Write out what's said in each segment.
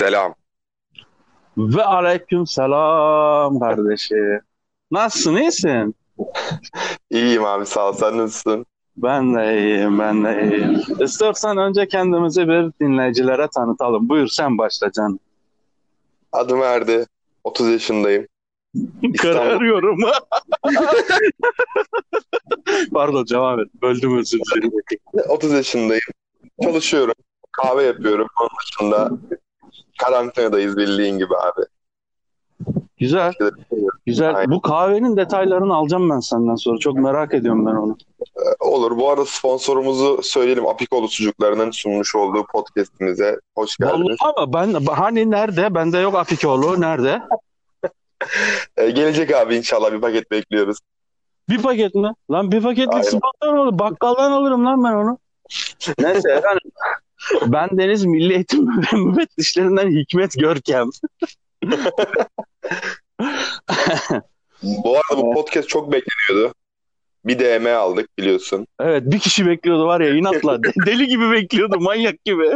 Selam. Ve aleyküm selam kardeşim. Nasılsın, iyisin? İyiyim abi sağ ol. Sen nasılsın? Ben de iyiyim, ben de iyiyim. İstersen önce kendimizi bir dinleyicilere tanıtalım. Buyur sen başla canım. Adım Erdi. 30 yaşındayım. Kararıyorum. Pardon, cevap et. Böldüm özür dilerim. 30 yaşındayım. Çalışıyorum. Kahve yapıyorum. Onun dışında karantinadayız bildiğin gibi abi. Güzel, güzel. Aynen. Bu kahvenin detaylarını alacağım ben senden sonra. Çok merak ediyorum ben onu. Olur. Bu arada sponsorumuzu söyleyelim. Apikolu Sucukları'nın sunmuş olduğu podcastimize hoş geldiniz. Vallahi ama ben hani nerede? Bende yok Apikoğlu. Nerede? Ee, gelecek abi inşallah bir paket bekliyoruz. Bir paket mi? Lan bir paketlik Aynen. sponsor olur. Bakkaldan alırım lan ben onu. Neyse efendim. Ben Deniz Milli Eğitim Müfettişlerinden Hikmet Görkem. Bu arada bu podcast çok bekleniyordu. Bir DM aldık biliyorsun. Evet bir kişi bekliyordu var ya inatla. De- Deli gibi bekliyordu manyak gibi.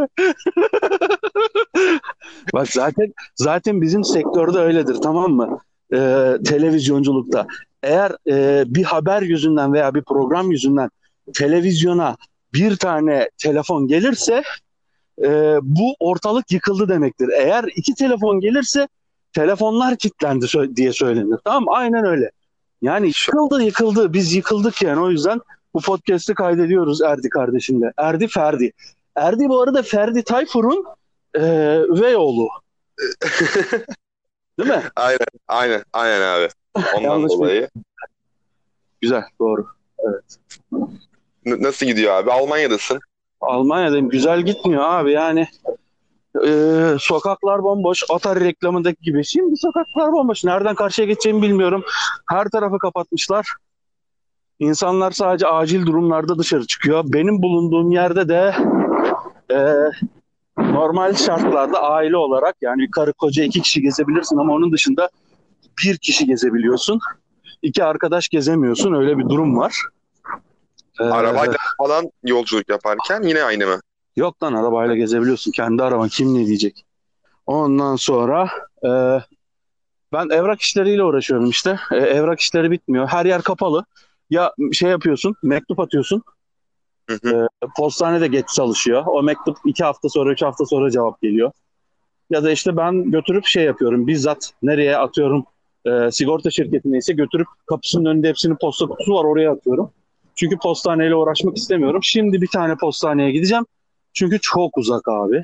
Bak zaten zaten bizim sektörde öyledir tamam mı? Ee, televizyonculukta. Eğer e, bir haber yüzünden veya bir program yüzünden televizyona bir tane telefon gelirse e, bu ortalık yıkıldı demektir. Eğer iki telefon gelirse telefonlar kilitlendi diye söylenir. Tamam? Aynen öyle. Yani yıkıldı yıkıldı. Biz yıkıldık yani o yüzden bu podcast'i kaydediyoruz Erdi kardeşimle. Erdi Ferdi. Erdi bu arada Ferdi Tayfur'un e, üvey oğlu. Değil mi? Aynen, aynen, aynen abi. Ondan dolayı. Güzel doğru. N- nasıl gidiyor abi? Almanya'dasın. Almanya'dayım. Güzel gitmiyor abi yani. e, sokaklar bomboş. Atari reklamındaki gibi. Şimdi sokaklar bomboş. Nereden karşıya geçeceğimi bilmiyorum. Her tarafı kapatmışlar. İnsanlar sadece acil durumlarda dışarı çıkıyor. Benim bulunduğum yerde de e, normal şartlarda aile olarak yani karı koca iki kişi gezebilirsin ama onun dışında bir kişi gezebiliyorsun. İki arkadaş gezemiyorsun. Öyle bir durum var. E, Arabayla falan yolculuk yaparken yine aynı mı? Yok lan arabayla gezebiliyorsun. Kendi araban kim ne diyecek. Ondan sonra e, ben evrak işleriyle uğraşıyorum işte. E, evrak işleri bitmiyor. Her yer kapalı. Ya şey yapıyorsun, mektup atıyorsun. Hı hı. Postane de geç çalışıyor. O mektup iki hafta sonra, üç hafta sonra cevap geliyor. Ya da işte ben götürüp şey yapıyorum. Bizzat nereye atıyorum? E, sigorta şirketine ise götürüp kapısının önünde hepsinin posta kutusu var oraya atıyorum. Çünkü postaneyle uğraşmak istemiyorum. Şimdi bir tane postaneye gideceğim. Çünkü çok uzak abi.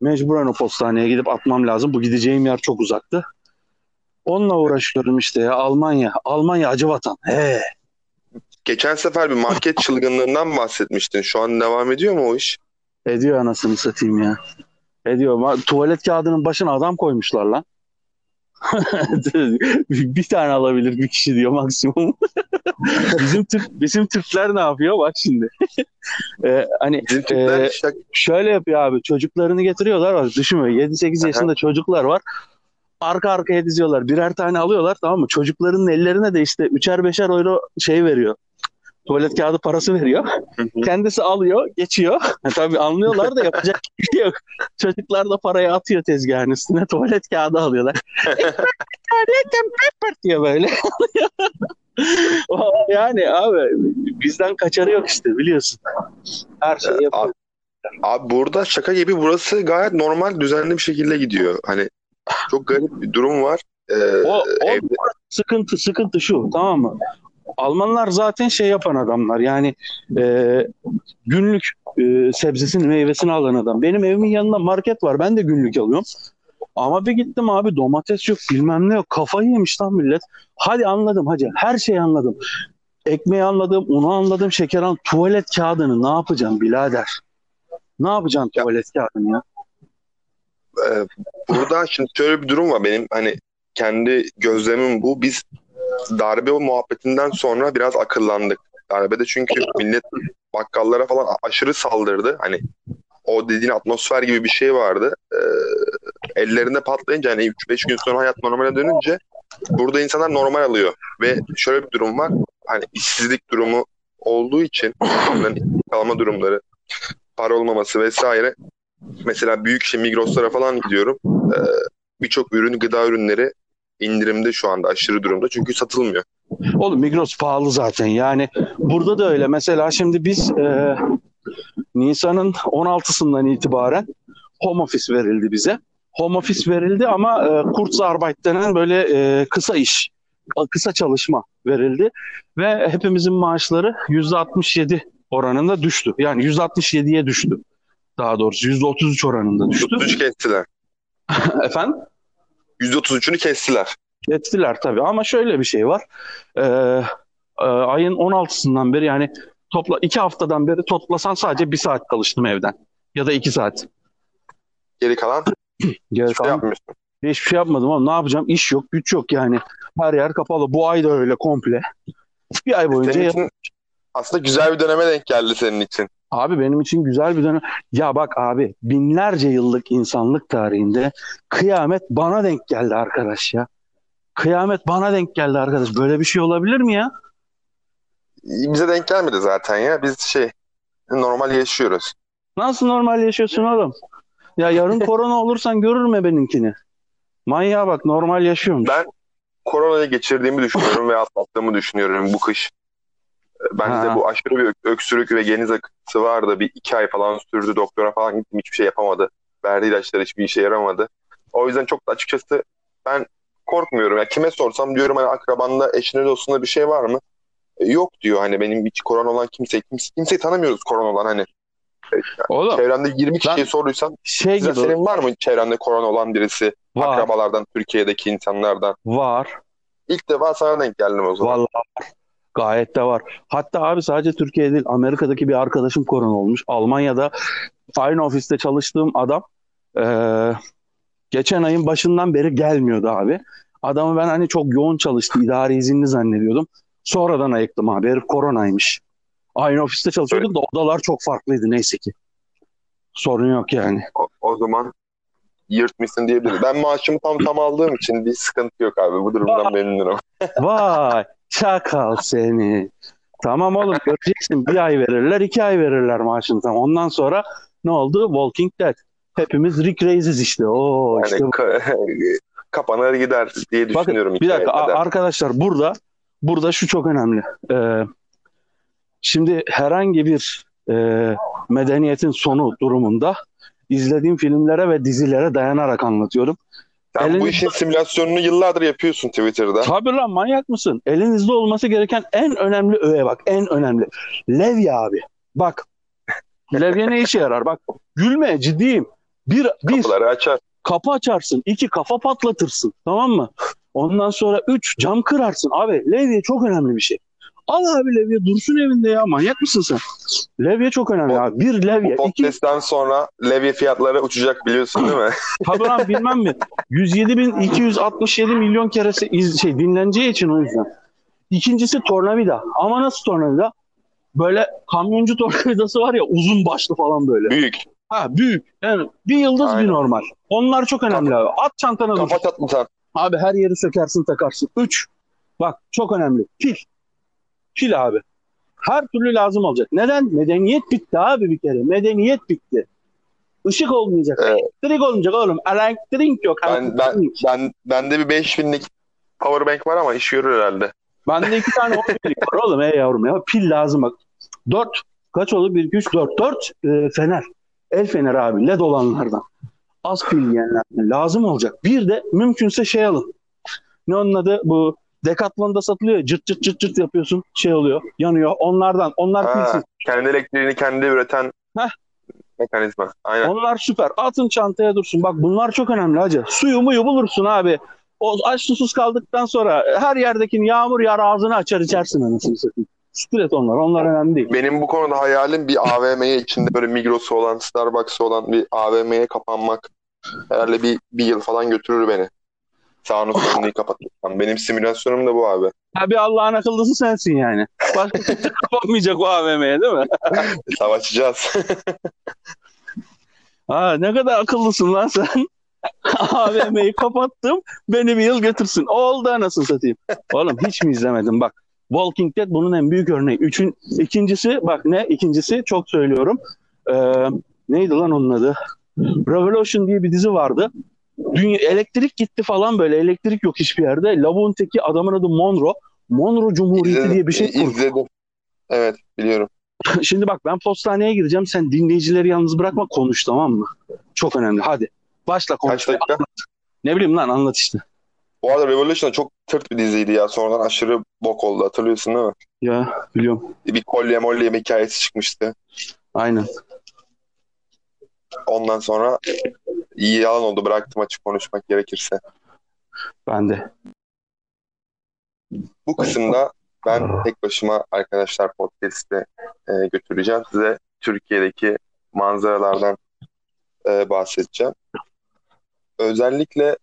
Mecburen o postaneye gidip atmam lazım. Bu gideceğim yer çok uzaktı. Onunla uğraşıyorum işte ya. Almanya. Almanya acı vatan. He. Geçen sefer bir market çılgınlığından bahsetmiştin. Şu an devam ediyor mu o iş? Ediyor anasını satayım ya. Ediyor. Tuvalet kağıdının başına adam koymuşlar lan. bir tane alabilir bir kişi diyor maksimum. bizim Türk bizim Türkler ne yapıyor? Bak şimdi. Ee, hani şak- şöyle yapıyor abi çocuklarını getiriyorlar var düşün böyle 7-8 yaşında çocuklar var arka arkaya diziyorlar birer tane alıyorlar tamam mı çocukların ellerine de işte üçer beşer euro şey veriyor tuvalet kağıdı parası veriyor Hı hı. kendisi alıyor geçiyor tabii anlıyorlar da yapacak bir şey yok çocuklar da parayı atıyor tezgahın üstüne tuvalet kağıdı alıyorlar paper diyor böyle yani abi bizden kaçarı yok işte biliyorsun her şeyi yapıyor. Abi, abi burada şaka gibi burası gayet normal düzenli bir şekilde gidiyor. Hani çok garip bir durum var. Ee, O, o evde- sıkıntı sıkıntı şu tamam mı? Almanlar zaten şey yapan adamlar yani e, günlük e, sebzesini meyvesini alan adam. Benim evimin yanında market var ben de günlük alıyorum. Ama bir gittim abi domates yok bilmem ne yok kafayı yemiş lan millet. Hadi anladım hacı her şeyi anladım. Ekmeği anladım, unu anladım, şeker anladım. Tuvalet kağıdını ne yapacağım birader? Ne yapacaksın Ya- tuvalet kağıdını ya? e, burada şimdi şöyle bir durum var. Benim hani kendi gözlemim bu. Biz darbe muhabbetinden sonra biraz akıllandık. Darbede çünkü millet bakkallara falan aşırı saldırdı. Hani o dediğin atmosfer gibi bir şey vardı. Ee, ellerinde patlayınca hani 3-5 gün sonra hayat normale dönünce burada insanlar normal alıyor. Ve şöyle bir durum var. Hani işsizlik durumu olduğu için kalma durumları, para olmaması vesaire mesela büyük şey Migros'lara falan gidiyorum. Ee, Birçok ürün, gıda ürünleri indirimde şu anda aşırı durumda çünkü satılmıyor. Oğlum Migros pahalı zaten. Yani burada da öyle. Mesela şimdi biz e, Nisan'ın 16'sından itibaren home office verildi bize. Home office verildi ama e, Kurzarbeit denen böyle e, kısa iş, kısa çalışma verildi. Ve hepimizin maaşları %67 oranında düştü. Yani %67'ye düştü. Daha doğrusu %33 oranında düştü. %33 kestiler. Efendim? %33'ünü kestiler. Kestiler tabii ama şöyle bir şey var. Ee, e, ayın 16'sından beri yani topla iki haftadan beri toplasan sadece bir saat çalıştım evden. Ya da iki saat. Geri kalan Geri hiçbir şey kalan yapmıyorsun. hiçbir şey yapmadım ama ne yapacağım? İş yok, güç yok yani. Her yer kapalı. Bu ay da öyle komple. Bir ay boyunca Senin için aslında güzel bir döneme denk geldi senin için. Abi benim için güzel bir dönem. Ya bak abi binlerce yıllık insanlık tarihinde kıyamet bana denk geldi arkadaş ya. Kıyamet bana denk geldi arkadaş. Böyle bir şey olabilir mi ya? Bize denk gelmedi zaten ya. Biz şey normal yaşıyoruz. Nasıl normal yaşıyorsun oğlum? Ya yarın korona olursan görür mü benimkini? Manyağa bak normal yaşıyorum. Ben koronayı geçirdiğimi düşünüyorum ve atlattığımı düşünüyorum bu kış. Bende Ha. bu aşırı bir ök- öksürük ve geniz akıntısı vardı. Bir iki ay falan sürdü. Doktora falan gittim. Hiçbir şey yapamadı. Verdiği ilaçlar hiçbir işe yaramadı. O yüzden çok da açıkçası ben korkmuyorum. Ya kime sorsam diyorum hani akrabanda, eşinde, dostunda bir şey var mı? E, yok diyor hani benim hiç korona olan kimse, kimse kimseyi tanımıyoruz korona olan hani. E, Oğlum Çevremde 20 kişiye Ben- soruysam şey size gibi senin var mı çevrende korona olan birisi? var Akrabalardan, Türkiye'deki insanlardan. var. İlk defa sana denk geldim o zaman. Vallahi var. Gayet de var. Hatta abi sadece Türkiye değil Amerika'daki bir arkadaşım korona olmuş. Almanya'da aynı ofiste çalıştığım adam eee, geçen ayın başından beri gelmiyordu abi. Adamı ben hani çok yoğun çalıştı, idari izinli zannediyordum. Sonradan ayıktım abi. Herif koronaymış. Aynı ofiste çalışıyorduk da odalar çok farklıydı neyse ki. Sorun yok yani. O, o zaman yırtmışsın diyebiliriz. Ben maaşımı tam tam aldığım için bir sıkıntı yok abi. Bu durumdan memnunum. Vay çakal seni. Tamam oğlum göreceksin bir ay verirler iki ay verirler maaşını tam. Ondan sonra ne oldu? Walking Dead. Hepimiz Rick Race'iz işte. Oo Yani işte. ka- kapanır gider diye Bakın düşünüyorum. bir dakika kadar. arkadaşlar burada burada şu çok önemli. Ee, şimdi herhangi bir e, medeniyetin sonu durumunda izlediğim filmlere ve dizilere dayanarak anlatıyorum. Sen bu elinizde- işin simülasyonunu yıllardır yapıyorsun Twitter'da. Tabii lan manyak mısın? Elinizde olması gereken en önemli öğe bak en önemli. Levye abi. Bak. Levye ne işe yarar? Bak gülme ciddiyim. Bir, bir Kapıları açar. kapı açarsın. iki kafa patlatırsın. Tamam mı? Ondan sonra üç cam kırarsın. Abi levye çok önemli bir şey. Al abi levye dursun evinde ya. Manyak mısın sen? Levye çok önemli abi. Bir levye. Bu iki podcast'ten sonra levye fiyatları uçacak biliyorsun değil mi? Tabii lan bilmem mi? 107.267 milyon keresi iz, şey dinleneceği için o yüzden. İkincisi tornavida. Ama nasıl tornavida? Böyle kamyoncu tornavidası var ya uzun başlı falan böyle. Büyük. Ha büyük. Yani bir yıldız bir Aynen. normal. Onlar çok önemli abi. At çantana dur. Kafa çatlatan. Abi her yeri sökersin takarsın. Üç. Bak çok önemli. Pil. Pil abi. Her türlü lazım olacak. Neden? Medeniyet bitti abi bir kere. Medeniyet bitti. Işık olmayacak. Evet. Elektrik olmayacak oğlum. Elektrik yok. Ben, ben, ben, bende bir 5000'lik powerbank var ama iş görür herhalde. Bende iki tane oyun var oğlum ey yavrum ya. Pil lazım bak. Dört. Kaç oldu? Bir, iki, üç, dört. Dört e, fener. El feneri abi. LED olanlardan. Az pil yiyenlerden. Lazım olacak. Bir de mümkünse şey alın. Ne onun adı? Bu Decathlon'da satılıyor. Cırt cırt cırt cırt yapıyorsun. Şey oluyor. Yanıyor. Onlardan. Onlar Ha, pilsiz. kendi elektriğini kendi üreten Heh. mekanizma. Aynen. Onlar süper. Atın çantaya dursun. Bak bunlar çok önemli hacı. Suyu muyu bulursun abi. O aç susuz kaldıktan sonra her yerdekini yağmur yağar ağzını açar içersin anasını satayım. Siktir et onlar. Onlar önemli değil. Benim bu konuda hayalim bir AVM'ye içinde böyle Migros'u olan, Starbucks'ı olan bir AVM'ye kapanmak. Herhalde bir, bir yıl falan götürür beni. Sağını solunu kapatırsam. Benim simülasyonum da bu abi. Abi Allah'ın akıllısı sensin yani. Başka kimse kapanmayacak o AVM'ye değil mi? Savaşacağız. Ha, ne kadar akıllısın lan sen. AVM'yi kapattım. Beni bir yıl götürsün. Oldu anasını satayım. Oğlum hiç mi izlemedin bak. Walking Dead bunun en büyük örneği. Üçün, ikincisi bak ne? İkincisi çok söylüyorum. Ee, neydi lan onun adı? Revolution diye bir dizi vardı. Dünya, elektrik gitti falan böyle. Elektrik yok hiçbir yerde. Lavuğun teki adamın adı Monroe. Monroe Cumhuriyeti İzledim, diye bir şey kurdu. izledim. Evet biliyorum. Şimdi bak ben postaneye gireceğim. Sen dinleyicileri yalnız bırakma konuş tamam mı? Çok önemli. Hadi. Başla konuş. Kaç dakika? Ne bileyim lan anlat işte. Bu arada Revolution çok tırt bir diziydi ya. Sonradan aşırı bok oldu hatırlıyorsun değil mi? Ya biliyorum. Bir kolye molye hikayesi çıkmıştı. Aynen. Ondan sonra iyi yalan oldu bıraktım açık konuşmak gerekirse. Ben de. Bu kısımda ben tek başıma arkadaşlar podcast'i e, götüreceğim. Size Türkiye'deki manzaralardan e, bahsedeceğim. Özellikle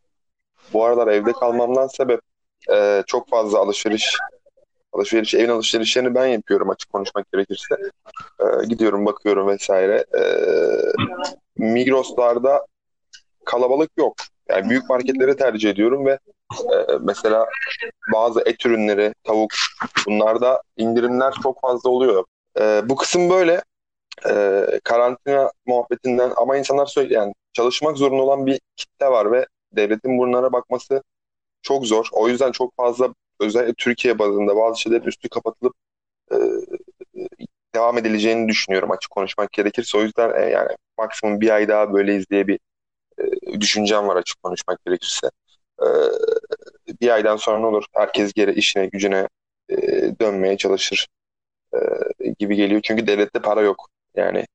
bu aralar evde kalmamdan sebep e, çok fazla alışveriş alışveriş evin alışverişlerini ben yapıyorum açık konuşmak gerekirse. E, gidiyorum bakıyorum vesaire. E, Migros'larda kalabalık yok. Yani büyük marketleri tercih ediyorum ve e, mesela bazı et ürünleri, tavuk bunlarda indirimler çok fazla oluyor. E, bu kısım böyle e, karantina muhabbetinden ama insanlar söylüyor yani çalışmak zorunda olan bir kitle var ve devletin bunlara bakması çok zor. O yüzden çok fazla özellikle Türkiye bazında bazı şeylerin üstü kapatılıp e, devam edileceğini düşünüyorum açık konuşmak gerekirse. O yüzden e, yani maksimum bir ay daha böyleyiz diye bir e, düşüncem var açık konuşmak gerekirse. E, bir aydan sonra ne olur? Herkes geri işine gücüne e, dönmeye çalışır e, gibi geliyor. Çünkü devlette para yok. Yani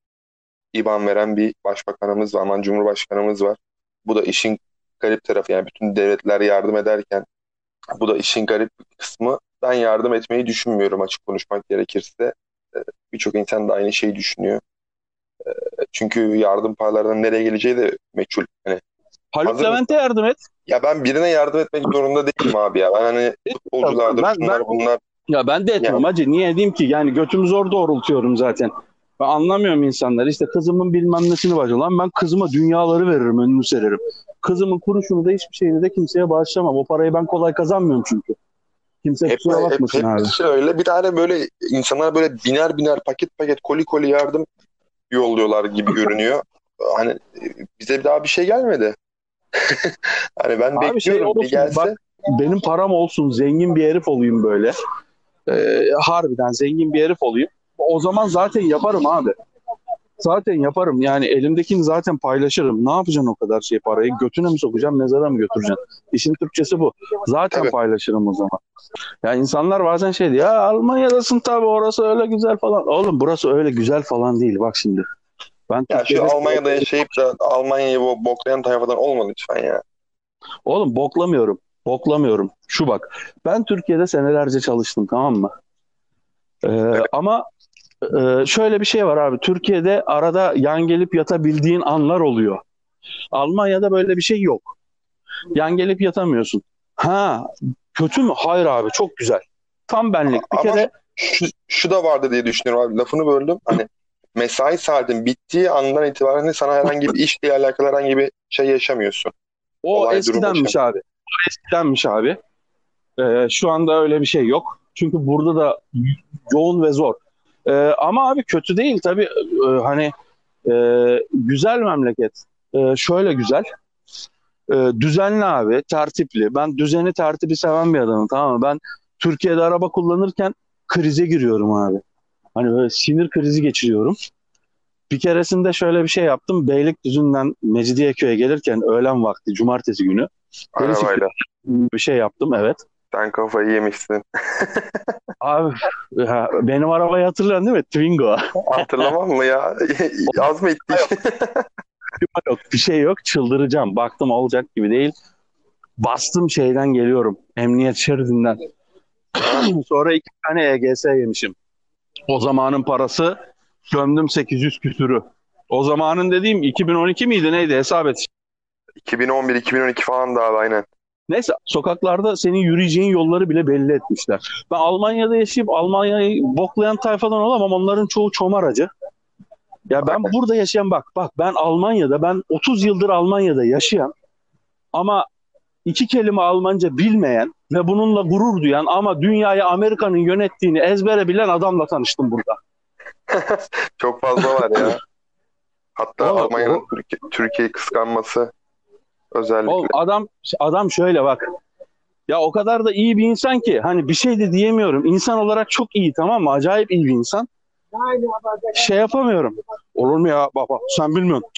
İban veren bir başbakanımız var, aman cumhurbaşkanımız var. Bu da işin garip tarafı. Yani bütün devletler yardım ederken bu da işin garip kısmı. Ben yardım etmeyi düşünmüyorum açık konuşmak gerekirse. E, Birçok insan da aynı şeyi düşünüyor. E, Çünkü yardım paralarının nereye geleceği de meçhul. Hani Haluk Levent'e yardım et. ya ben birine yardım etmek zorunda değilim abi ya. Ben hani futbolculardır, Ben- şunlar ben- bunlar. Ya ben de etmem Yani- hacı. Niye edeyim ki? Yani götümü zor doğrultuyorum zaten. Ben anlamıyorum insanlar. İşte kızımın bilmem nesini var. Lan ben kızıma dünyaları veririm, önünü seririm. Kızımın kuruşunu da hiçbir şeyini de kimseye bağışlamam. O parayı ben kolay kazanmıyorum çünkü. Kimse Hep, kusura hep, bakmasın hep abi. şey öyle. Bir tane böyle insanlar böyle biner biner paket paket koli koli yardım yolluyorlar gibi görünüyor. Hani bize bir daha bir şey gelmedi. Hani ben Abi şey bekliyorum bir olsun, gelse. bak- Benim param olsun, zengin bir herif olayım böyle. Ee, harbiden zengin bir herif olayım. O zaman zaten yaparım abi. Zaten yaparım. Yani elimdekini zaten paylaşırım. Ne yapacaksın o kadar şey parayı? Götüne mi sokacaksın, mezara mı götüreceksin? İşin Türkçesi bu. Zaten Tabii. paylaşırım o zaman. Ya insanlar bazen şey diyor, ya Almanya'dasın tabii orası öyle güzel falan. Oğlum burası öyle güzel falan değil. Bak şimdi. Ben Ya şu Almanya'da yaşayıp da Almanya'yı bu boklayan tayfadan olma lütfen ya. Oğlum boklamıyorum. Boklamıyorum. Şu bak. Ben Türkiye'de senelerce çalıştım tamam mı? Ee, ama e, şöyle bir şey var abi. Türkiye'de arada yan gelip yatabildiğin anlar oluyor. Almanya'da böyle bir şey yok. Yan gelip yatamıyorsun. Ha kötü mü? Hayır abi çok güzel. Tam benlik. Bir Ama kere şu, şu da vardı diye düşünüyorum abi. Lafını böldüm. Hani mesai saatin bittiği andan itibaren sana herhangi bir işle alakalı herhangi bir şey yaşamıyorsun. o olay eskidenmiş abi. O eskidenmiş abi. Ee, şu anda öyle bir şey yok. Çünkü burada da yoğun ve zor. Ee, ama abi kötü değil tabii. Ee, hani e, güzel memleket. Ee, şöyle güzel. Ee, düzenli abi, tertipli. Ben düzeni tertibi seven bir adamım tamam mı? Ben Türkiye'de araba kullanırken krize giriyorum abi. Hani böyle sinir krizi geçiriyorum. Bir keresinde şöyle bir şey yaptım. Beylikdüzü'nden Mecidiyeköy'e gelirken öğlen vakti, cumartesi günü. Arabayla. bir şey yaptım evet. Sen kafayı yemişsin. Abi ha, benim arabayı hatırlıyorsun değil mi? Twingo. Hatırlamam mı ya? Yaz mı ettik? yok bir şey yok çıldıracağım. Baktım olacak gibi değil. Bastım şeyden geliyorum. Emniyet şeridinden. Sonra iki tane EGS yemişim. O zamanın parası gömdüm 800 küsürü. O zamanın dediğim 2012 miydi neydi hesap et. 2011-2012 falan da abi aynen. Neyse sokaklarda senin yürüyeceğin yolları bile belli etmişler. Ben Almanya'da yaşayıp Almanya'yı boklayan tayfadan olamam. Onların çoğu çomaracı. Ya ben burada yaşayan bak bak ben Almanya'da ben 30 yıldır Almanya'da yaşayan ama iki kelime Almanca bilmeyen ve bununla gurur duyan ama dünyayı Amerika'nın yönettiğini ezbere bilen adamla tanıştım burada. Çok fazla var ya. Hatta Almanya'nın Türkiye, Türkiye'yi kıskanması özellikle. Oğlum adam adam şöyle bak. Ya o kadar da iyi bir insan ki hani bir şey de diyemiyorum. İnsan olarak çok iyi tamam mı? Acayip iyi bir insan. Şey yapamıyorum. Olur mu ya baba sen bilmiyorsun.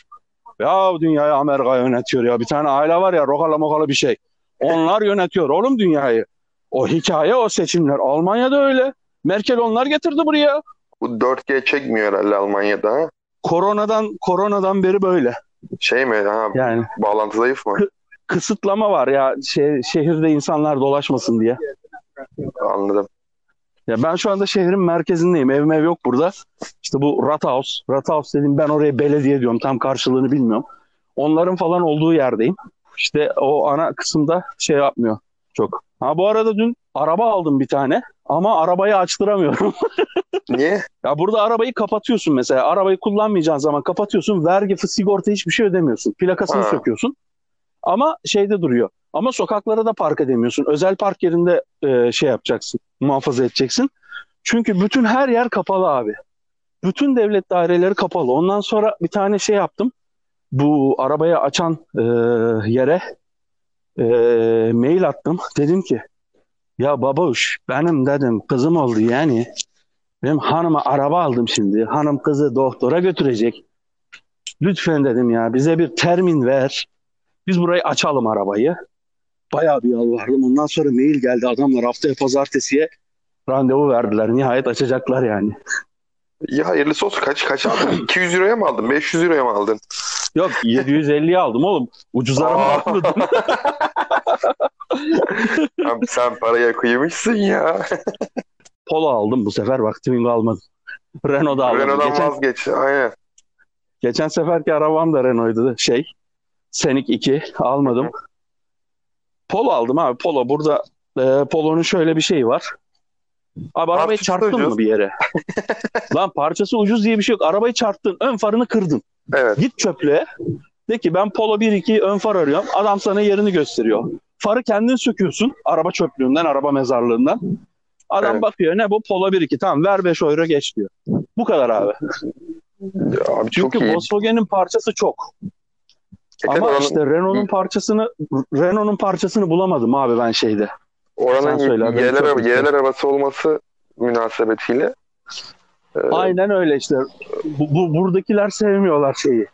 Ya dünyayı Amerika yönetiyor ya. Bir tane aile var ya rokala mokala bir şey. Onlar yönetiyor oğlum dünyayı. O hikaye o seçimler. Almanya'da öyle. Merkel onlar getirdi buraya. Bu 4G çekmiyor herhalde Almanya'da. Koronadan koronadan beri böyle. Şey mi? Ha, Yani bağlantı zayıf mı? kısıtlama var ya şey, şehirde insanlar dolaşmasın diye. Anladım. Ya ben şu anda şehrin merkezindeyim. Evim ev yok burada. İşte bu Rathaus. Rathaus dediğim ben oraya belediye diyorum. Tam karşılığını bilmiyorum. Onların falan olduğu yerdeyim. İşte o ana kısımda şey yapmıyor çok. Ha bu arada dün araba aldım bir tane ama arabayı açtıramıyorum. Niye? ya burada arabayı kapatıyorsun mesela. Arabayı kullanmayacağın zaman kapatıyorsun. Vergi, sigorta hiçbir şey ödemiyorsun. Plakasını Ha. söküyorsun. Ama şeyde duruyor. Ama sokaklara da park edemiyorsun. Özel park yerinde e, şey yapacaksın. Muhafaza edeceksin. Çünkü bütün her yer kapalı abi. Bütün devlet daireleri kapalı. Ondan sonra bir tane şey yaptım. Bu arabayı açan e, yere e, mail attım. Dedim ki ya babuş benim dedim kızım oldu yani. Benim hanıma araba aldım şimdi. Hanım kızı doktora götürecek. Lütfen dedim ya bize bir termin ver. Biz burayı açalım arabayı. Bayağı bir yalvardım. Ondan sonra mail geldi. Adamlar haftaya pazartesiye randevu verdiler. Nihayet açacaklar yani. İyi hayırlısı olsun. Kaç kaç aldın? 200 euroya mı aldın? 500 euroya mı aldın? Yok 750'ye aldım oğlum. Ucuz araba almadım. Abi sen paraya kıymışsın ya. Polo aldım bu sefer. Bak Twingo almadım. Renault'da aldım. Renault'dan Geçen, vazgeç. Aynen. geçen seferki arabam da Renault'du. Şey Senik 2 almadım. Polo aldım abi. Polo burada e, Polo'nun şöyle bir şeyi var. Abi arabayı Parçası çarptın ucuz. mı bir yere? Lan parçası ucuz diye bir şey yok. Arabayı çarptın. Ön farını kırdın. Evet. Git çöplüğe. De ki ben Polo 1-2 ön far arıyorum. Adam sana yerini gösteriyor. Farı kendin söküyorsun. Araba çöplüğünden, araba mezarlığından. Adam Evet. bakıyor ne bu Polo 1-2 tamam ver 5 euro geç diyor. Bu kadar abi. Ya Abi Çünkü iyi. Volkswagen'in parçası çok. E Ama oranın, işte Renault'un parçasını Renault'un parçasını bulamadım abi ben şeyde. oranın söyle, araba, yerel arabası olması münasebetiyle e, Aynen öyle işte. Bu, bu- buradakiler sevmiyorlar şeyi.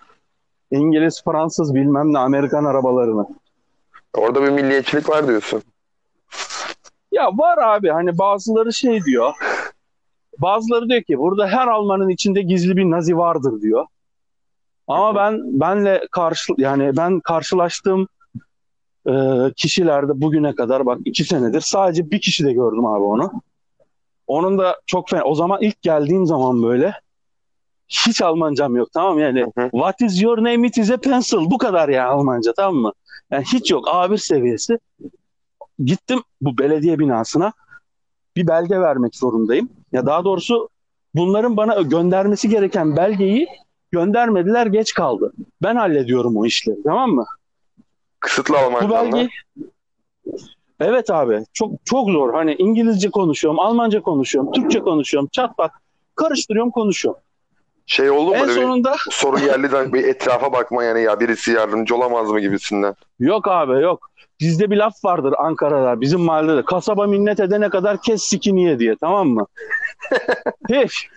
İngiliz, Fransız bilmem ne Amerikan arabalarını. orada bir milliyetçilik var diyorsun. Ya var abi hani bazıları şey diyor. Bazıları diyor ki burada her Almanın içinde gizli bir Nazi vardır diyor. Ama ben benle karşı yani ben karşılaştığım e, kişilerde bugüne kadar bak iki senedir sadece bir kişi de gördüm abi onu. Onun da çok fena. O zaman ilk geldiğim zaman böyle hiç Almancam yok tamam yani Hı hı. what is your name it is a pencil bu kadar ya Almanca tamam mı? Yani hiç yok A1 seviyesi. Gittim bu belediye binasına bir belge vermek zorundayım. Ya daha doğrusu bunların bana göndermesi gereken belgeyi göndermediler geç kaldı. Ben hallediyorum o işleri tamam mı? Kısıtlı Bu Almancanlar. belgeyi Evet abi çok çok zor. Hani İngilizce konuşuyorum, Almanca konuşuyorum, Türkçe konuşuyorum, çat pat karıştırıyorum konuşuyorum. Şey oldu mu En böyle bir sonunda soru geldi de bir etrafa bakma yani ya birisi yardımcı olamaz mı gibisinden. yok abi yok. Bizde bir laf vardır Ankara'da, bizim mahallede. Kasaba minnet edene kadar kes sikiniye diye tamam mı? Hiç.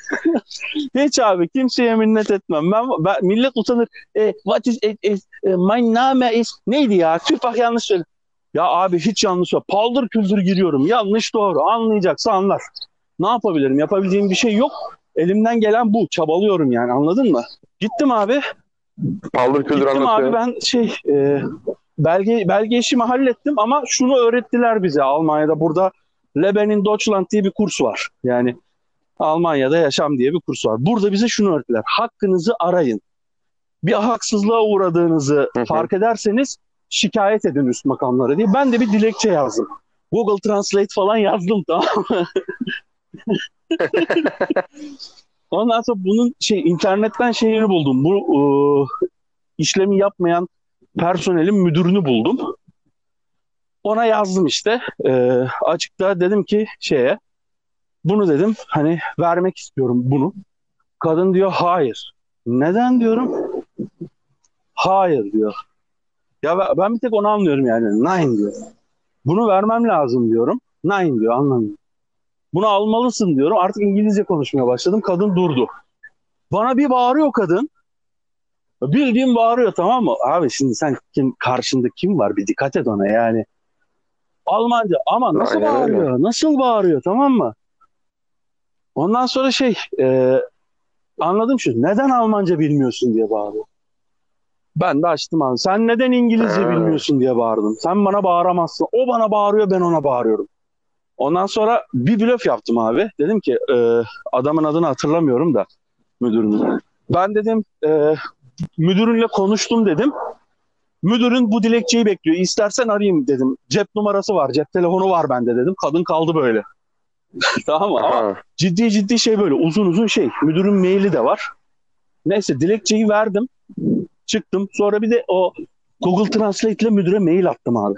Hiç abi kimseye minnet etmem. Ben, ben millet utanır. E, what is it is e, my name is neydi ya? Tüh bak yanlış söyledim. Ya abi hiç yanlış yok. Paldır küldür giriyorum. Yanlış doğru. Anlayacaksa anlar. Ne yapabilirim? Yapabileceğim bir şey yok. Elimden gelen bu. Çabalıyorum yani anladın mı? Gittim abi. Paldır küldür Gittim anlatıyor. abi ben şey e, belge belge işimi hallettim ama şunu öğrettiler bize Almanya'da burada Leben in Deutschland diye bir kurs var. Yani Almanya'da yaşam diye bir kurs var. Burada bize şunu öğrettiler. Hakkınızı arayın. Bir haksızlığa uğradığınızı fark ederseniz şikayet edin üst makamlara diye. Ben de bir dilekçe yazdım. Google Translate falan yazdım tamam mı? Ondan sonra bunun şey internetten şeyini buldum. Bu e, işlemi yapmayan personelin müdürünü buldum. Ona yazdım işte. E, açıkta dedim ki şeye bunu dedim hani vermek istiyorum bunu. Kadın diyor hayır. Neden diyorum? Hayır diyor. Ya ben bir tek onu anlıyorum yani. Nine diyor. Bunu vermem lazım diyorum. Nine diyor anlamıyorum. Bunu almalısın diyorum. Artık İngilizce konuşmaya başladım. Kadın durdu. Bana bir bağırıyor kadın. Bildiğim bağırıyor tamam mı? Abi şimdi sen kim, karşında kim var? Bir dikkat et ona yani. Almanca ama nasıl Aynen öyle. bağırıyor? Nasıl bağırıyor tamam mı? Ondan sonra şey e, anladım şu. Neden Almanca bilmiyorsun diye bağırıyor. Ben de açtım abi. Sen neden İngilizce Ha. bilmiyorsun diye bağırdım. Sen bana bağıramazsın. O bana bağırıyor ben ona bağırıyorum. Ondan sonra bir blöf yaptım abi. Dedim ki e, adamın adını hatırlamıyorum da müdürün. Ben dedim e, müdürünle konuştum dedim. Müdürün bu dilekçeyi bekliyor. İstersen arayayım dedim. Cep numarası var, cep telefonu var bende dedim. Kadın kaldı böyle. tamam mı? Ama ciddi ciddi şey böyle uzun uzun şey. Müdürün maili de var. Neyse dilekçeyi verdim. Çıktım. Sonra bir de o Google Translate ile müdüre mail attım abi.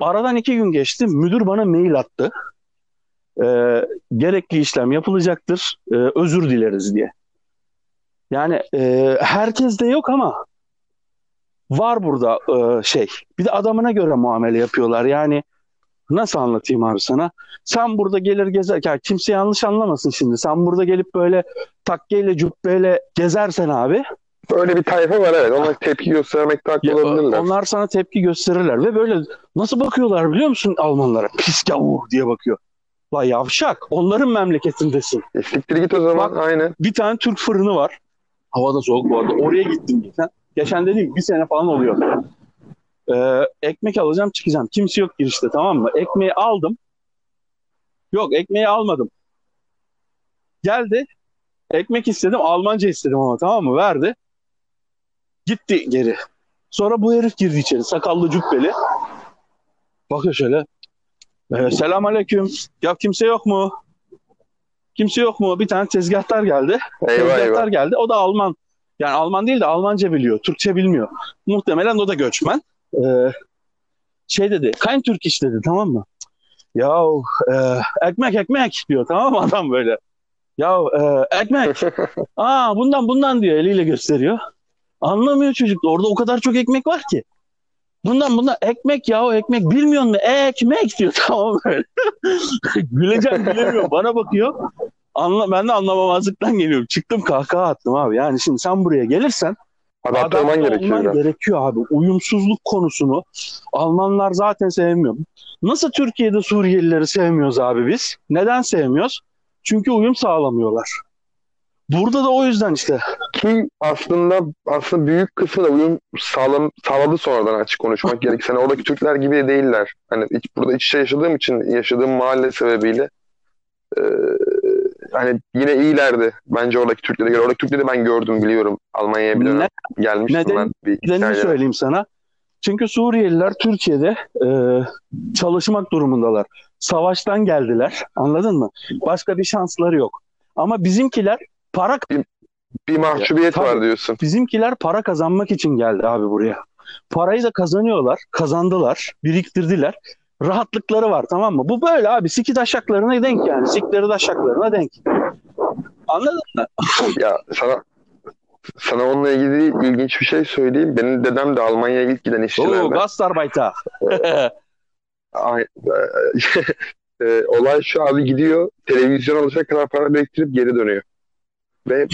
Aradan iki gün geçti. Müdür bana mail attı. Ee, gerekli işlem yapılacaktır. Ee, özür dileriz diye. Yani e, herkes de yok ama var burada e, şey. Bir de adamına göre muamele yapıyorlar. Yani nasıl anlatayım abi sana? Sen burada gelir gezerken kimse yanlış anlamasın şimdi. Sen burada gelip böyle takkeyle cübbeyle gezersen abi Böyle bir tayfa var evet. Ona tepki göstermekte haklı olabilirler. onlar sana tepki gösterirler ve böyle nasıl bakıyorlar biliyor musun Almanlara? Pis gavur diye bakıyor. La yavşak onların memleketindesin. E, siktir git o zaman. Bak- Aynen. Bir tane Türk fırını var. Havada soğuk bu arada. Oraya gittim geçen. Geçen dediğim bir sene falan oluyor. Ee, ekmek alacağım çıkacağım. Kimse yok girişte tamam mı? Ekmeği aldım. Yok ekmeği almadım. Geldi. Ekmek istedim. Almanca istedim ama tamam mı? Verdi. Gitti geri. Sonra bu herif girdi içeri. Sakallı cübbeli. Bakıyor şöyle. Ee, selam aleyküm. Ya kimse yok mu? Kimse yok mu? Bir tane tezgahtar geldi. Eyvah Tezgahtar eyvah. geldi. O da Alman. Yani Alman değil de Almanca biliyor. Türkçe bilmiyor. Muhtemelen o da göçmen. Ee, şey dedi. Kayn Türk iş dedi tamam mı? Ya e, ekmek ekmek diyor tamam mı adam böyle. Ya e, ekmek. Aa bundan bundan diyor eliyle gösteriyor. Anlamıyor çocuk. Orada o kadar çok ekmek var ki. Bundan bundan ekmek ya o ekmek bilmiyor mu? Ekmek diyor tamam böyle. Güleceğim bilemiyorum. Bana bakıyor. Anla, ben de anlamamazlıktan geliyorum. Çıktım kahkaha attım abi. Yani şimdi sen buraya gelirsen Adapte gerekiyor olman biraz. gerekiyor abi. Uyumsuzluk konusunu Almanlar zaten sevmiyor. Nasıl Türkiye'de Suriyelileri sevmiyoruz abi biz? Neden sevmiyoruz? Çünkü uyum sağlamıyorlar. Burada da o yüzden işte. Ki aslında aslında büyük kısmı da uyum sağlam, sağladı sonradan açık konuşmak gerekirse. Hani oradaki Türkler gibi değiller. Hani iç, burada iç içe yaşadığım için yaşadığım mahalle sebebiyle e, hani yine iyilerdi bence oradaki Türklere göre. Oradaki Türkleri ben gördüm biliyorum. Almanya'ya bir dönem Ne, gelmiştim neden- ben. Bir nedenini söyleyeyim sana. Çünkü Suriyeliler Türkiye'de e, çalışmak durumundalar. Savaştan geldiler. Anladın mı? Başka bir şansları yok. Ama bizimkiler para Bir mahcubiyet Tabii. var diyorsun. Bizimkiler para kazanmak için geldi abi buraya. Parayı da kazanıyorlar, kazandılar, biriktirdiler. Rahatlıkları var tamam mı? Bu böyle abi siki taşaklarına denk yani. Sikleri taşaklarına denk. Anladın mı? Ya sana sana onunla ilgili ilginç bir şey söyleyeyim. Benim dedem de Almanya'ya ilk giden Oo, işçilerden. Gastarbeiter. Ay- e, olay şu abi gidiyor televizyon alacak kadar para biriktirip geri dönüyor. Ve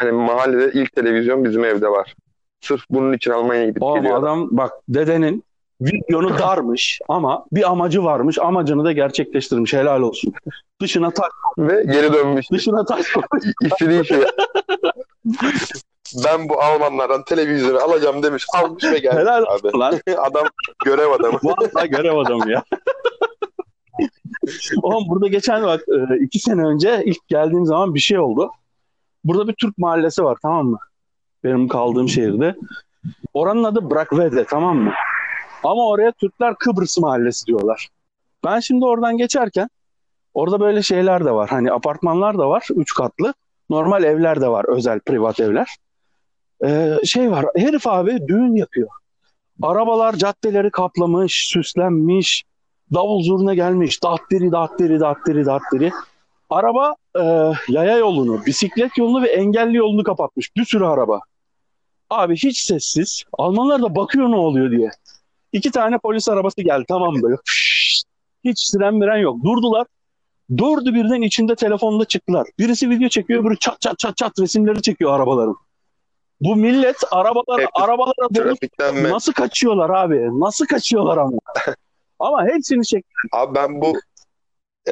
hani mahallede ilk televizyon bizim evde var. Sırf bunun için Almanya'ya gidip Oğlum geliyor. adam bak dedenin vizyonu darmış ama bir amacı varmış. Amacını da gerçekleştirmiş. Helal olsun. Dışına taş, Ve geri dönmüş. dışına taş. İstediği şey. ben bu Almanlardan televizyonu alacağım demiş. Almış ve gelmiş Helal abi. olsun lan. Adam görev adamı. Vallahi görev adamı ya. Oğlum burada geçen bak e, iki sene önce ilk geldiğim zaman bir şey oldu. Burada bir Türk mahallesi var tamam mı? Benim kaldığım şehirde. Oranın adı Brakvede tamam mı? Ama oraya Türkler Kıbrıs mahallesi diyorlar. Ben şimdi oradan geçerken orada böyle şeyler de var. Hani apartmanlar da var. Üç katlı. Normal evler de var. Özel, privat evler. Ee, şey var. Herif abi düğün yapıyor. Arabalar caddeleri kaplamış, süslenmiş. Davul zurna gelmiş. Dattiri, dattiri, dattiri, dattiri. Araba e, yaya yolunu, bisiklet yolunu ve engelli yolunu kapatmış. Bir sürü araba. Abi hiç sessiz. Almanlar da bakıyor ne oluyor diye. İki tane polis arabası geldi tamam böyle. Fışt. Hiç siren miren yok. Durdular. Dördü birden içinde telefonla çıktılar. Birisi video çekiyor, öbürü çat çat çat çat resimleri çekiyor arabaların. Bu millet arabalara, Hepsi arabalara mi? nasıl kaçıyorlar abi? Nasıl kaçıyorlar ama? ama hepsini çek. Abi ben bu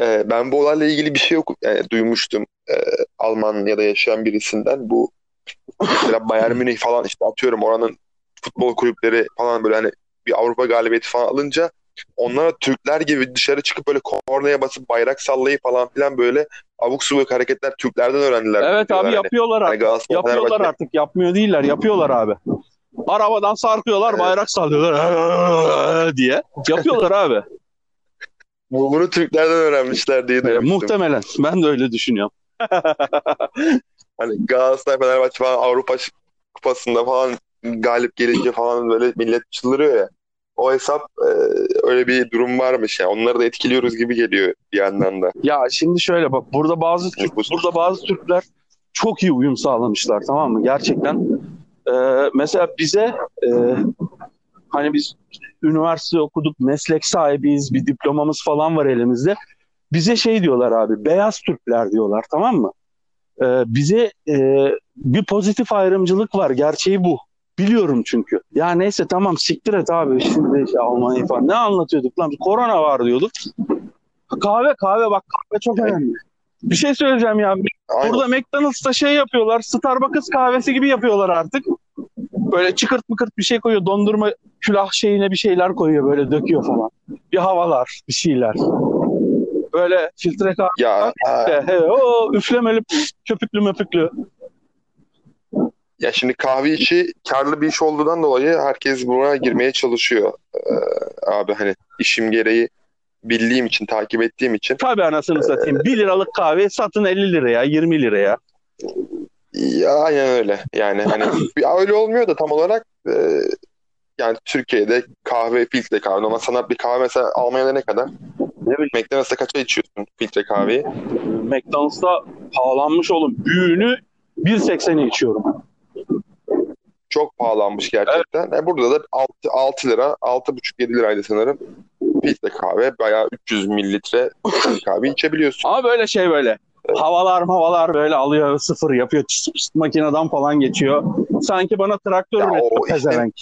e, ben bu olayla ilgili bir şey oku, yani duymuştum e, Almanya'da yaşayan birisinden. Bu mesela Bayern Münih falan işte atıyorum oranın futbol kulüpleri falan böyle hani bir Avrupa galibiyeti falan alınca onlara Türkler gibi dışarı çıkıp böyle kornaya basıp bayrak sallayıp falan filan böyle abuk subuk hareketler Türklerden öğrendiler. Evet abi hani. yapıyorlar Hani artık. Galatasaray, Yapıyorlar Fenerbahçe- artık. Yapmıyor değiller. Yapıyorlar abi. Arabadan sarkıyorlar, Evet. bayrak sallıyorlar diye. Yapıyorlar abi. Bu- Bunu Türklerden öğrenmişler diye E, duymuştum. muhtemelen. Ben de öyle düşünüyorum. Hani Galatasaray, Fenerbahçe falan Avrupa Kupası'nda falan galip gelince falan böyle millet çıldırıyor ya. O hesap e, öyle bir durum varmış ya. Onları da etkiliyoruz gibi geliyor bir yandan da. Ya şimdi şöyle bak burada bazı Türk, burada bazı Türkler çok iyi uyum sağlamışlar tamam mı? Gerçekten. Ee, mesela bize e, hani biz üniversite okuduk, meslek sahibiyiz, bir diplomamız falan var elimizde. Bize şey diyorlar abi, beyaz Türkler diyorlar tamam mı? Ee, bize e, bir pozitif ayrımcılık var, gerçeği bu. Biliyorum çünkü. Ya neyse tamam siktir et abi şimdi işte Almanya falan. Ne anlatıyorduk lan? Korona var diyorduk. Kahve kahve bak kahve çok önemli. Bir şey söyleyeceğim ya. Aynen. Burada McDonald's'ta şey yapıyorlar. Starbucks kahvesi gibi yapıyorlar artık. Böyle çıkırt mıkırt bir şey koyuyor. Dondurma külah şeyine bir şeyler koyuyor. Böyle döküyor falan. Bir havalar, bir şeyler. Böyle filtre kahve. Ya, He, he, o üflemeli köpüklü möpüklü. ya şimdi kahve işi karlı bir iş olduğundan dolayı herkes buna girmeye çalışıyor. Ee, abi hani işim gereği bildiğim için, takip ettiğim için. Tabii anasını satayım. 1 liralık kahve satın 50 liraya, 20 liraya. Ya aynen öyle. Yani hani bir- öyle olmuyor da tam olarak e, yani Türkiye'de kahve, filtre kahve. Ama sana bir kahve mesela Almanya'da ne kadar? Ne bileyim. McDonald's'ta kaça içiyorsun filtre kahveyi? McDonald's'ta pahalanmış oğlum. Büyüğünü 1.80'e içiyorum. Çok pahalanmış gerçekten. E burada da 6, 6 lira, 6,5-7 liraydı sanırım. Filtre kahve bayağı 300 mililitre kahve içebiliyorsun. Ama böyle şey böyle. Havalar havalar böyle alıyor sıfır yapıyor. Çıs çıs makineden falan geçiyor. Sanki bana traktör Ya işte- pezevenk.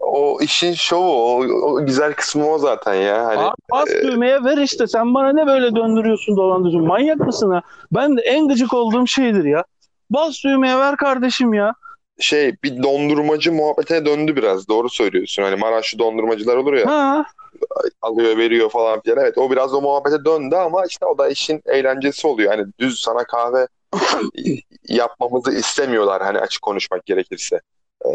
O işin şovu, o, o güzel kısmı o zaten ya. Hani Abi bas düğmeye ver işte. Sen bana ne böyle döndürüyorsun dolandırıyorsun. Manyak mısın ha? Ben de en gıcık olduğum şeydir ya. Bas düğmeye ver kardeşim ya. şey bir dondurmacı muhabbetine döndü biraz. Doğru söylüyorsun. Hani Maraşlı dondurmacılar olur ya. Ha. Alıyor veriyor falan filan. Evet o biraz o muhabbete döndü ama işte o da işin eğlencesi oluyor. Hani düz sana kahve yapmamızı istemiyorlar hani açık konuşmak gerekirse. Ee,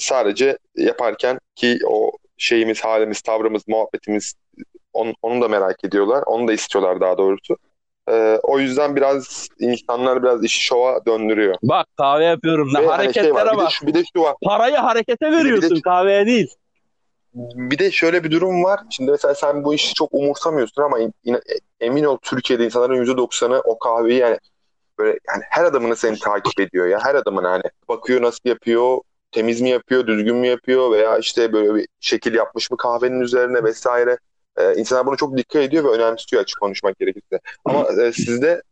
sadece yaparken ki o şeyimiz, halimiz, tavrımız, muhabbetimiz onu, onu da merak ediyorlar. Onu da istiyorlar daha doğrusu. Ee, o yüzden biraz insanlar biraz işi şova döndürüyor. Bak kahve yapıyorum. Ne Ve hani hareketlere şey var, bir de, bak. şu, bir de şu var. Parayı harekete veriyorsun de- kahveye değil. Bir de şöyle bir durum var. Şimdi mesela sen bu işi çok umursamıyorsun ama emin ol Türkiye'de insanların %90'ı o kahveyi yani böyle yani her adımını seni takip ediyor ya. Her adımını hani bakıyor nasıl yapıyor, temiz mi yapıyor, düzgün mü yapıyor veya işte böyle bir şekil yapmış mı kahvenin üzerine vesaire. Ee, insanlar bunu çok dikkat ediyor ve önemsiyor açık konuşmak gerekirse. Ama e, sizde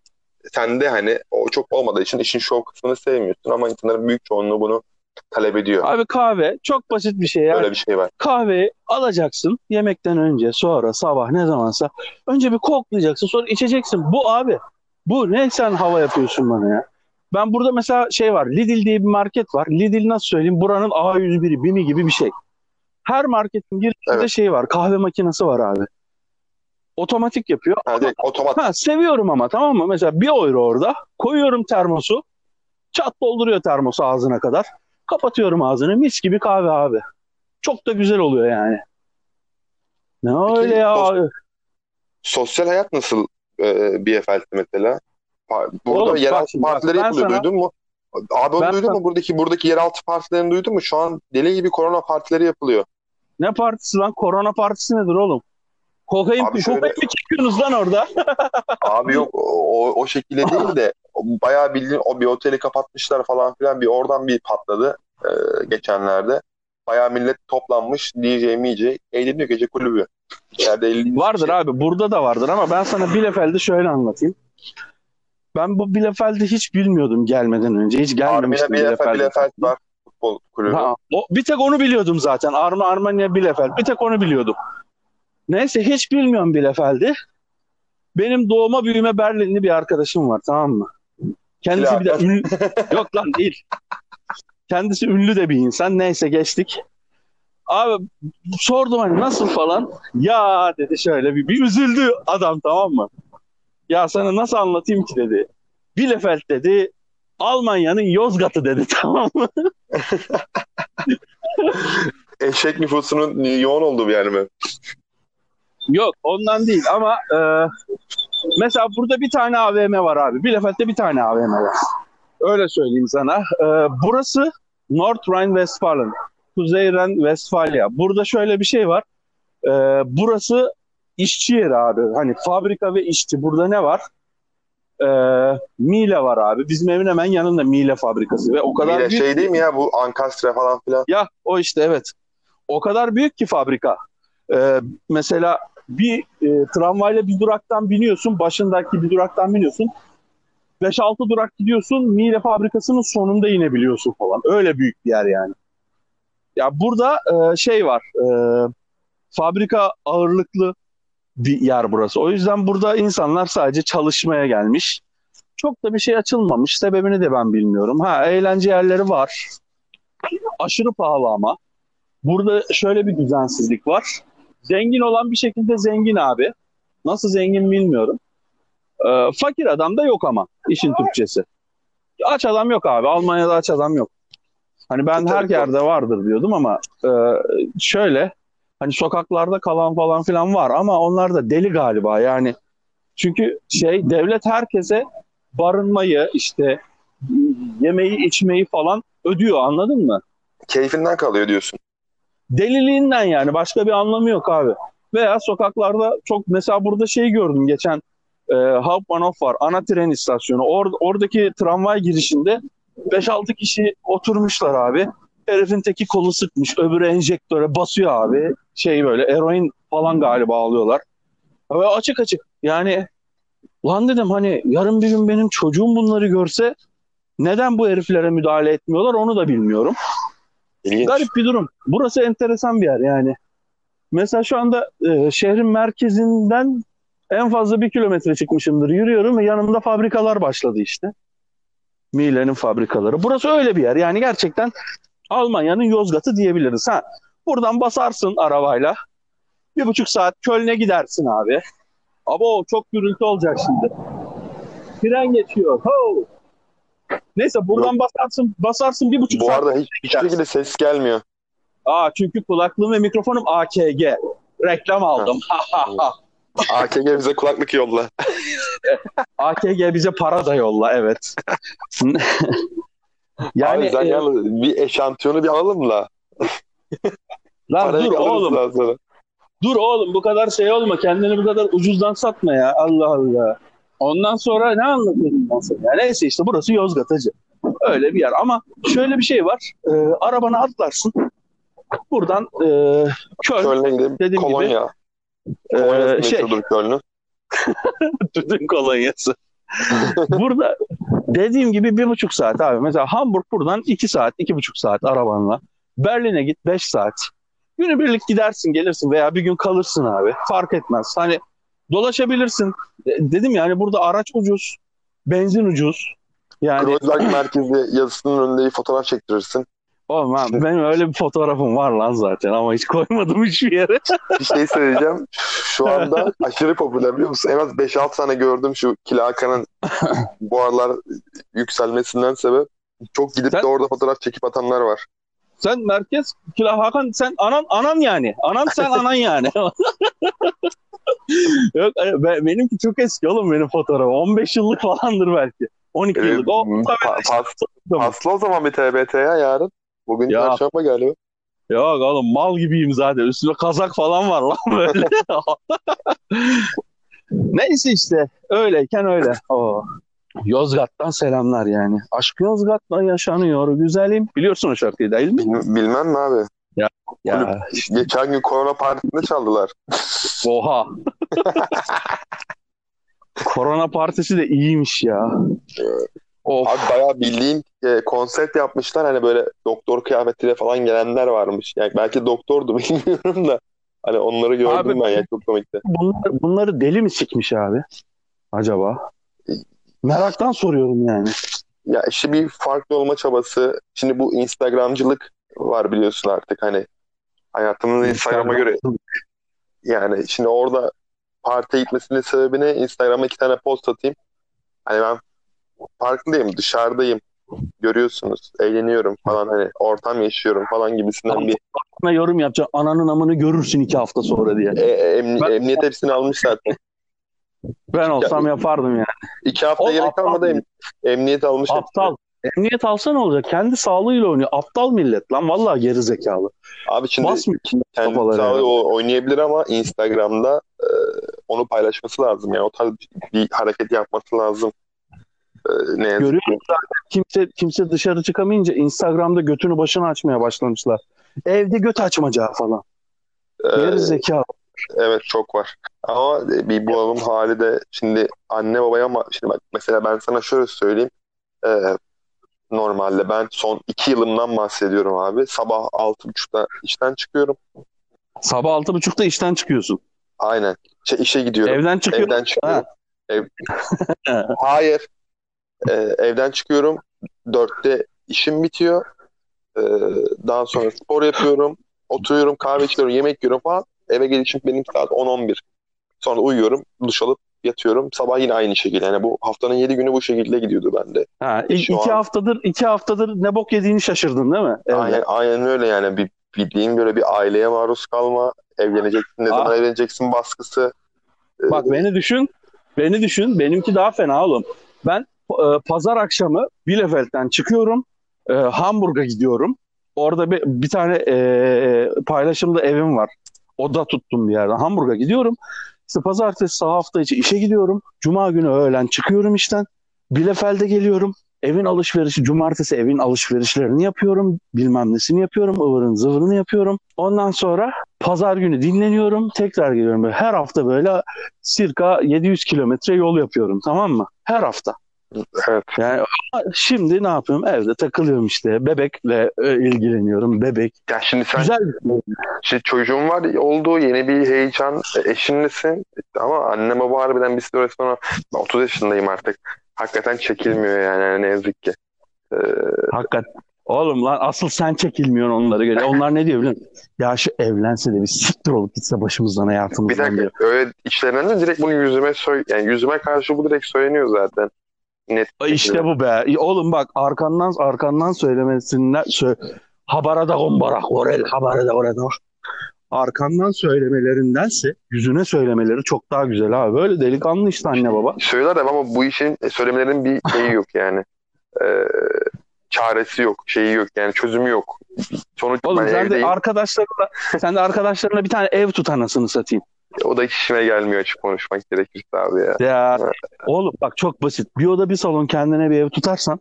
sende hani o çok olmadığı için işin şov kısmını sevmiyorsun ama insanların büyük çoğunluğu bunu talep ediyor. Abi kahve çok basit bir şey ya. Böyle bir şey var. Kahveyi alacaksın yemekten önce, sonra, sabah ne zamansa. Önce bir koklayacaksın, sonra içeceksin. Bu abi. Bu ne sen hava yapıyorsun bana ya? Ben burada mesela şey var. Lidl diye bir market var. Lidl nasıl söyleyeyim? Buranın A101'i, BİM'i gibi bir şey. Her marketin girişinde Evet. şey var. Kahve makinesi var abi. Otomatik yapıyor. Ha, direkt otomat Ha, seviyorum ama tamam mı? Mesela bir euro orada. Koyuyorum termosu. Çat dolduruyor termosu ağzına kadar. Kapatıyorum ağzını. Mis gibi kahve abi. Çok da güzel oluyor yani. Ne Peki, öyle ya abi. Sosyal hayat nasıl e, BFL'de mesela? Burada Oğlum, yeraltı bak bak, partileri ben yapılıyor. sana- Duydun mu? Abi onu Ben duydun sana- mu? Buradaki buradaki yeraltı partilerini duydun mu? Şu an deli gibi korona partileri yapılıyor. Ne partisi lan? Korona partisi nedir oğlum? Kokain, Abi şöyle- kokain mi çekiyorsunuz lan orada? Abi yok o, o şekilde değil de bayağı bildiğin o bir oteli kapatmışlar falan filan bir oradan bir patladı. e, geçenlerde. Bayağı millet toplanmış DJ, MJ, eğleniyor gece kulübü. İçeride 50 Vardır abi burada da vardır ama ben sana Bielefeld'i şöyle anlatayım. Ben bu Bielefeld'i hiç bilmiyordum gelmeden önce. Hiç gelmemiştim Bielefeld. Bielefeld var futbol kulübü. Ha, o, bir tek onu biliyordum zaten. Arma Armanya Bielefeld. Bir tek onu biliyordum. Neyse hiç bilmiyorum Bielefeld'i. Benim doğma büyüme Berlinli bir arkadaşım var tamam mı? Kendisi bir de ünlü... Yok lan değil. Kendisi ünlü de bir insan. Neyse geçtik. Abi sordum hani nasıl falan. Ya dedi şöyle bir, bir üzüldü adam tamam mı? Ya sana nasıl anlatayım ki dedi. Bielefeld dedi. Almanya'nın Yozgat'ı dedi tamam mı? Eşek nüfusunun yoğun olduğu bir yer mi? Yok ondan değil ama e, mesela burada bir tane AVM var abi. Bielefeld'de bir tane AVM var. Öyle söyleyeyim sana. E, burası North Rhine-Westfalen. Kuzey Ren-Westfalia. Burada şöyle bir şey var. E, burası işçi yeri abi. Hani fabrika ve işçi. Burada ne var? E, Miele var abi. Bizim evin hemen yanında Miele fabrikası. Ve o kadar Yine büyük şey değil mi ya bu Ankastre falan filan? ya o işte evet. O kadar büyük ki fabrika. Ee, mesela bir e, tramvayla bir duraktan biniyorsun. Başındaki bir duraktan biniyorsun. 5-6 durak gidiyorsun. Miele fabrikasının sonunda inebiliyorsun falan. Öyle büyük bir yer yani. Ya burada e, şey var. e, fabrika ağırlıklı bir yer burası. O yüzden burada insanlar sadece çalışmaya gelmiş. Çok da bir şey açılmamış. Sebebini de ben bilmiyorum. Ha eğlence yerleri var. Aşırı pahalı ama. Burada şöyle bir düzensizlik var. Zengin olan bir şekilde zengin abi. Nasıl zengin bilmiyorum. Ee, fakir adam da yok ama işin Türkçesi. Aç adam yok abi. Almanya'da aç adam yok. Hani ben her yerde vardır diyordum ama e, şöyle hani sokaklarda kalan falan filan var ama onlar da deli galiba yani. Çünkü şey devlet herkese barınmayı işte yemeği içmeyi falan ödüyor anladın mı? Keyfinden kalıyor diyorsun. Deliliğinden yani başka bir anlamı yok abi. Veya sokaklarda çok mesela burada şey gördüm geçen e, Hauptbahnhof var ana tren istasyonu. Or, oradaki tramvay girişinde 5-6 kişi oturmuşlar abi. Herifin teki kolu sıkmış öbürü enjektöre basıyor abi. Şey böyle eroin falan galiba alıyorlar. Ve açık açık yani lan dedim hani yarın bir gün benim çocuğum bunları görse neden bu heriflere müdahale etmiyorlar onu da bilmiyorum. İlginç. Garip bir durum. Burası enteresan bir yer yani. Mesela şu anda e, şehrin merkezinden en fazla bir kilometre çıkmışımdır. Yürüyorum ve yanımda fabrikalar başladı işte. Miele'nin fabrikaları. Burası öyle bir yer. Yani gerçekten Almanya'nın Yozgat'ı diyebiliriz. Ha, buradan basarsın arabayla. Bir buçuk saat Köln'e gidersin abi. Abo çok gürültü olacak şimdi. Tren geçiyor. Ho! Neyse buradan basarsın basarsın bir buçuk Bu saat. arada hiç, hiçbir şekilde ses gelmiyor. Aa çünkü kulaklığım ve mikrofonum AKG. Reklam aldım. AKG bize kulaklık yolla. AKG bize para da yolla evet. yani Abi sen e, yalnız bir eşantiyonu bir alalım la. lan Parayı dur oğlum. Dur oğlum bu kadar şey olma. Kendini bu kadar ucuzdan satma ya. Allah Allah. Ondan sonra ne anlatıyordum ben sana? Ya neyse işte burası Yozgat hacı. Öyle bir yer ama şöyle bir şey var. Ee, arabana atlarsın. Buradan e, Köln, Köln'e gidelim. Dediğim gibi, Kolonya. e, Kolonya şey, Köln'ün. tütün kolonyası. Burada dediğim gibi bir buçuk saat abi. Mesela Hamburg buradan iki saat, iki buçuk saat arabanla. Berlin'e git beş saat. Günübirlik gidersin gelirsin veya bir gün kalırsın abi. Fark etmez. Hani dolaşabilirsin. E, Dedim yani burada araç ucuz. Benzin ucuz. Yani Kreuzberg merkezli yazısının önünde bir fotoğraf çektirirsin. oğlum ha, benim öyle bir fotoğrafım var lan zaten ama hiç koymadım hiçbir yere. Bir şey söyleyeceğim. Şu anda aşırı popüler biliyor musun? En az 5-6 tane gördüm şu Kilaka'nın bu aralar yükselmesinden sebep. Çok gidip Sen- de orada fotoğraf çekip atanlar var. Sen merkez Kila Hakan sen anan anan yani. Anan sen anan yani. Yok e, be- benimki çok eski oğlum benim fotoğrafım. 15 yıllık falandır belki. 12 Ee, yıllık. O pa- pas- paslı o zaman bir TBT ya yarın. Bugün Ya. çarşamba galiba. Yok oğlum mal gibiyim zaten. Üstüme kazak falan var lan böyle. Neyse işte öyleyken öyle. Oo. Yozgat'tan selamlar yani. Aşk Yozgat'ta yaşanıyor güzelim. Biliyorsun o şarkıyı değil mi? Bil- Bilmem mi abi? Ya Geçen gün korona partisinde çaldılar. oha. Korona partisi de iyiymiş ya. Of. Abi bayağı bildiğin e, konsept yapmışlar. Hani böyle doktor kıyafetiyle falan gelenler varmış. Yani belki doktordu bilmiyorum da. Hani onları gördüm Abi- ben ya çok komikti. Bunlar, bunları deli mi sikmiş abi? Acaba? Meraktan soruyorum yani. Ya işte bir farklı olma çabası. Şimdi bu Instagramcılık var biliyorsun artık hani hayatımızın Instagram'a göre yani şimdi orada partiye gitmesinin sebebi ne? Instagram'a iki tane post atayım. Hani ben farklıyım, dışarıdayım. Görüyorsunuz, eğleniyorum falan hani ortam yaşıyorum falan gibisinden bir Bana yorum yapacağım. Ananın amını görürsün iki hafta sonra diye. e, e, emni- Ben- emniyet hepsini almış zaten. Ben olsam yapardım yani. İki hafta O gerek aptal kalmadı em- emniyet almış hepsini. Emniyet alsa ne olacak? Kendi sağlığıyla oynuyor. Aptal millet lan. Vallahi geri zekalı. Abi şimdi Basmıyor kendi sağlığı yani. oynayabilir ama Instagram'da e, onu paylaşması lazım. Yani o tarz bir hareket yapması lazım. E, ne yazık Görüyor ki. musun zaten kimse, kimse dışarı çıkamayınca Instagram'da götünü başına açmaya başlamışlar. Evde göt açmaca falan. E, Geri zekalı. evet çok var. Ama e, bir bulalım hali de şimdi anne babaya ama şimdi bak mesela ben sana şöyle söyleyeyim. E, normalde ben son iki yılımdan bahsediyorum abi. Sabah altı buçukta işten çıkıyorum. Sabah altı buçukta işten çıkıyorsun. Aynen. Şey, işe gidiyorum. Evden çıkıyorsun. Evden çıkıyorum. Ev... Hayır. Ee, evden çıkıyorum. Dörtte işim bitiyor. Ee, daha sonra spor yapıyorum. Oturuyorum, kahve içiyorum, yemek yiyorum falan. Eve gelişim benim saat 10-11. Sonra uyuyorum, duş alıp yatıyorum. Sabah yine aynı şekilde. Yani bu haftanın 7 günü bu şekilde gidiyordu bende. Ha, Şu iki an- haftadır iki haftadır ne bok yediğini şaşırdın değil mi? Evde. Aynen, aynen öyle yani. Bir, bildiğin böyle bir aileye maruz kalma. Evleneceksin, ne zaman Ah. evleneceksin baskısı. Ee, Bak beni düşün. Beni düşün. Benimki daha fena oğlum. Ben e, pazar akşamı Bielefeld'den çıkıyorum. E, Hamburg'a gidiyorum. Orada bir, bir tane e, paylaşımda evim var. Oda tuttum bir yerden. Hamburg'a gidiyorum. İşte pazartesi hafta içi işe gidiyorum. Cuma günü öğlen çıkıyorum işten. Bielefeld'e geliyorum. Evin alışverişi, cumartesi evin alışverişlerini yapıyorum. Bilmem nesini yapıyorum. ıvırın zıvırını yapıyorum. Ondan sonra pazar günü dinleniyorum. Tekrar geliyorum. Her hafta böyle circa 700 kilometre yol yapıyorum tamam mı? Her hafta. Evet. Yani şimdi ne yapıyorum? Evde takılıyorum işte. Bebekle e, ilgileniyorum. Bebek. Ya şimdi sen Güzel bir şey. Çocuğun var oldu yeni bir heyecan e, eşinlesin ama anne baba harbiden bir süre sonra ben 30 yaşındayım artık hakikaten çekilmiyor yani, ne yazık ki. Ee, Hakikat. Oğlum lan asıl sen çekilmiyorsun onları göre. Onlar ne diyor biliyor musun? Ya şu evlense de bir siktir olup gitse başımızdan bir hayatımızdan diyor. dakika öyle içlerinden de direkt bunu yüzüme söyle yani yüzüme karşı bu direkt söyleniyor zaten. Net. İşte bu be. Oğlum bak arkandan arkandan söylemesinden sö habara da gombara orel habara da orada. Arkandan söylemelerindense yüzüne söylemeleri çok daha güzel abi. Böyle delikanlı işte anne baba. Söyler ama bu işin e, söylemelerinin bir şeyi yok yani. Ee, çaresi yok, şeyi yok yani çözümü yok. Sonuç Oğlum ben sen de arkadaşlarına sen de arkadaşlarına bir tane ev tut anasını satayım. O da hiç işime gelmiyor açık konuşmak gerekirse abi ya. Ya oğlum bak çok basit. Bir oda bir salon kendine bir ev tutarsan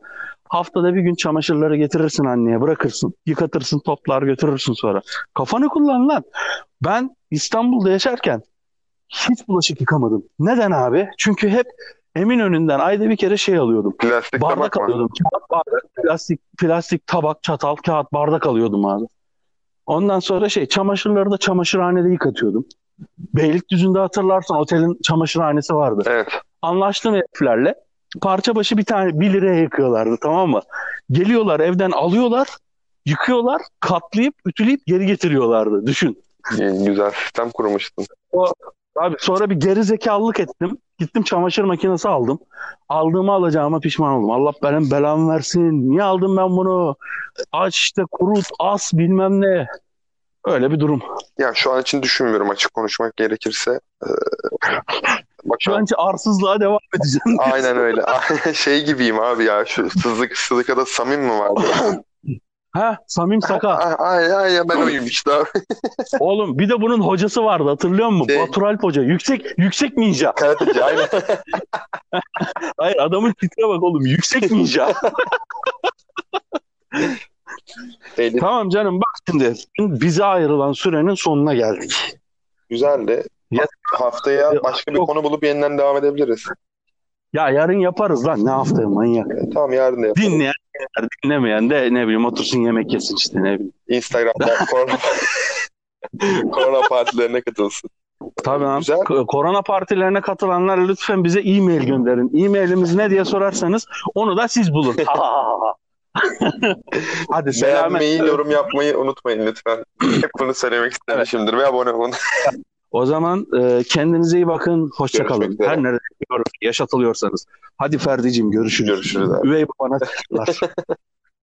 haftada bir gün çamaşırları getirirsin anneye bırakırsın. Yıkatırsın toplar götürürsün sonra. Kafanı kullan lan. Ben İstanbul'da yaşarken hiç bulaşık yıkamadım. Neden abi? Çünkü hep Eminönü'nden ayda bir kere şey alıyordum. Plastik Bardak tabak mı? alıyordum. Kağıt bardak, plastik, plastik tabak, çatal, kağıt bardak alıyordum abi. Ondan sonra şey çamaşırları da çamaşırhanede yıkatıyordum. Beylikdüzü'nde hatırlarsan otelin çamaşırhanesi vardı. Evet. Anlaştım heriflerle. Parça başı bir tane 1 liraya yıkıyorlardı tamam mı? Geliyorlar evden alıyorlar, yıkıyorlar, katlayıp, ütüleyip geri getiriyorlardı. Düşün. Güzel sistem kurmuştun. Abi sonra bir geri zekalılık ettim. Gittim çamaşır makinesi aldım. Aldığımı alacağıma pişman oldum. Allah benim belamı versin. Niye aldım ben bunu? Aç işte kurut, as bilmem ne. Öyle bir durum. Ya şu an için düşünmüyorum açık konuşmak gerekirse. Ee, Şu bakalım. an için arsızlığa devam edeceğim. Aynen öyle. şey gibiyim abi ya şu sızlık sızlıkada Samim mi vardı? Ha Samim Saka. A- Aynen aynen ben oyum işte abi. Oğlum bir de bunun hocası vardı hatırlıyor musun? Şey- Batur Alp Hoca. Yüksek yüksek ninja. Karateci aynen. Hayır adamın titre bak oğlum. Yüksek ninja. Belli. tamam canım bak şimdi bize ayrılan sürenin sonuna geldik. Güzeldi. Ya- Haftaya başka bir Yok. konu bulup yeniden devam edebiliriz. Ya yarın yaparız lan ne haftaya manyak. E, Tamam yarın da yapalım. Dinleyen dinlemeyen de ne bileyim otursun yemek yesin işte ne bileyim. Instagram'da korona, korona partilerine katılsın. Tamam. Güzel. Korona partilerine katılanlar lütfen bize e-mail gönderin. E-mailimiz ne diye sorarsanız onu da siz bulun. Hadi selamet. Beğenmeyi, yorum yapmayı unutmayın lütfen. Hep bunu söylemek istemişimdir ve abone olun. O zaman e, kendinize iyi bakın. Hoşça Görüşmek kalın. üzere. Her nerede yaşatılıyorsanız. Hadi Ferdi'cim görüşürüz. Görüşürüz abi. Üvey babana.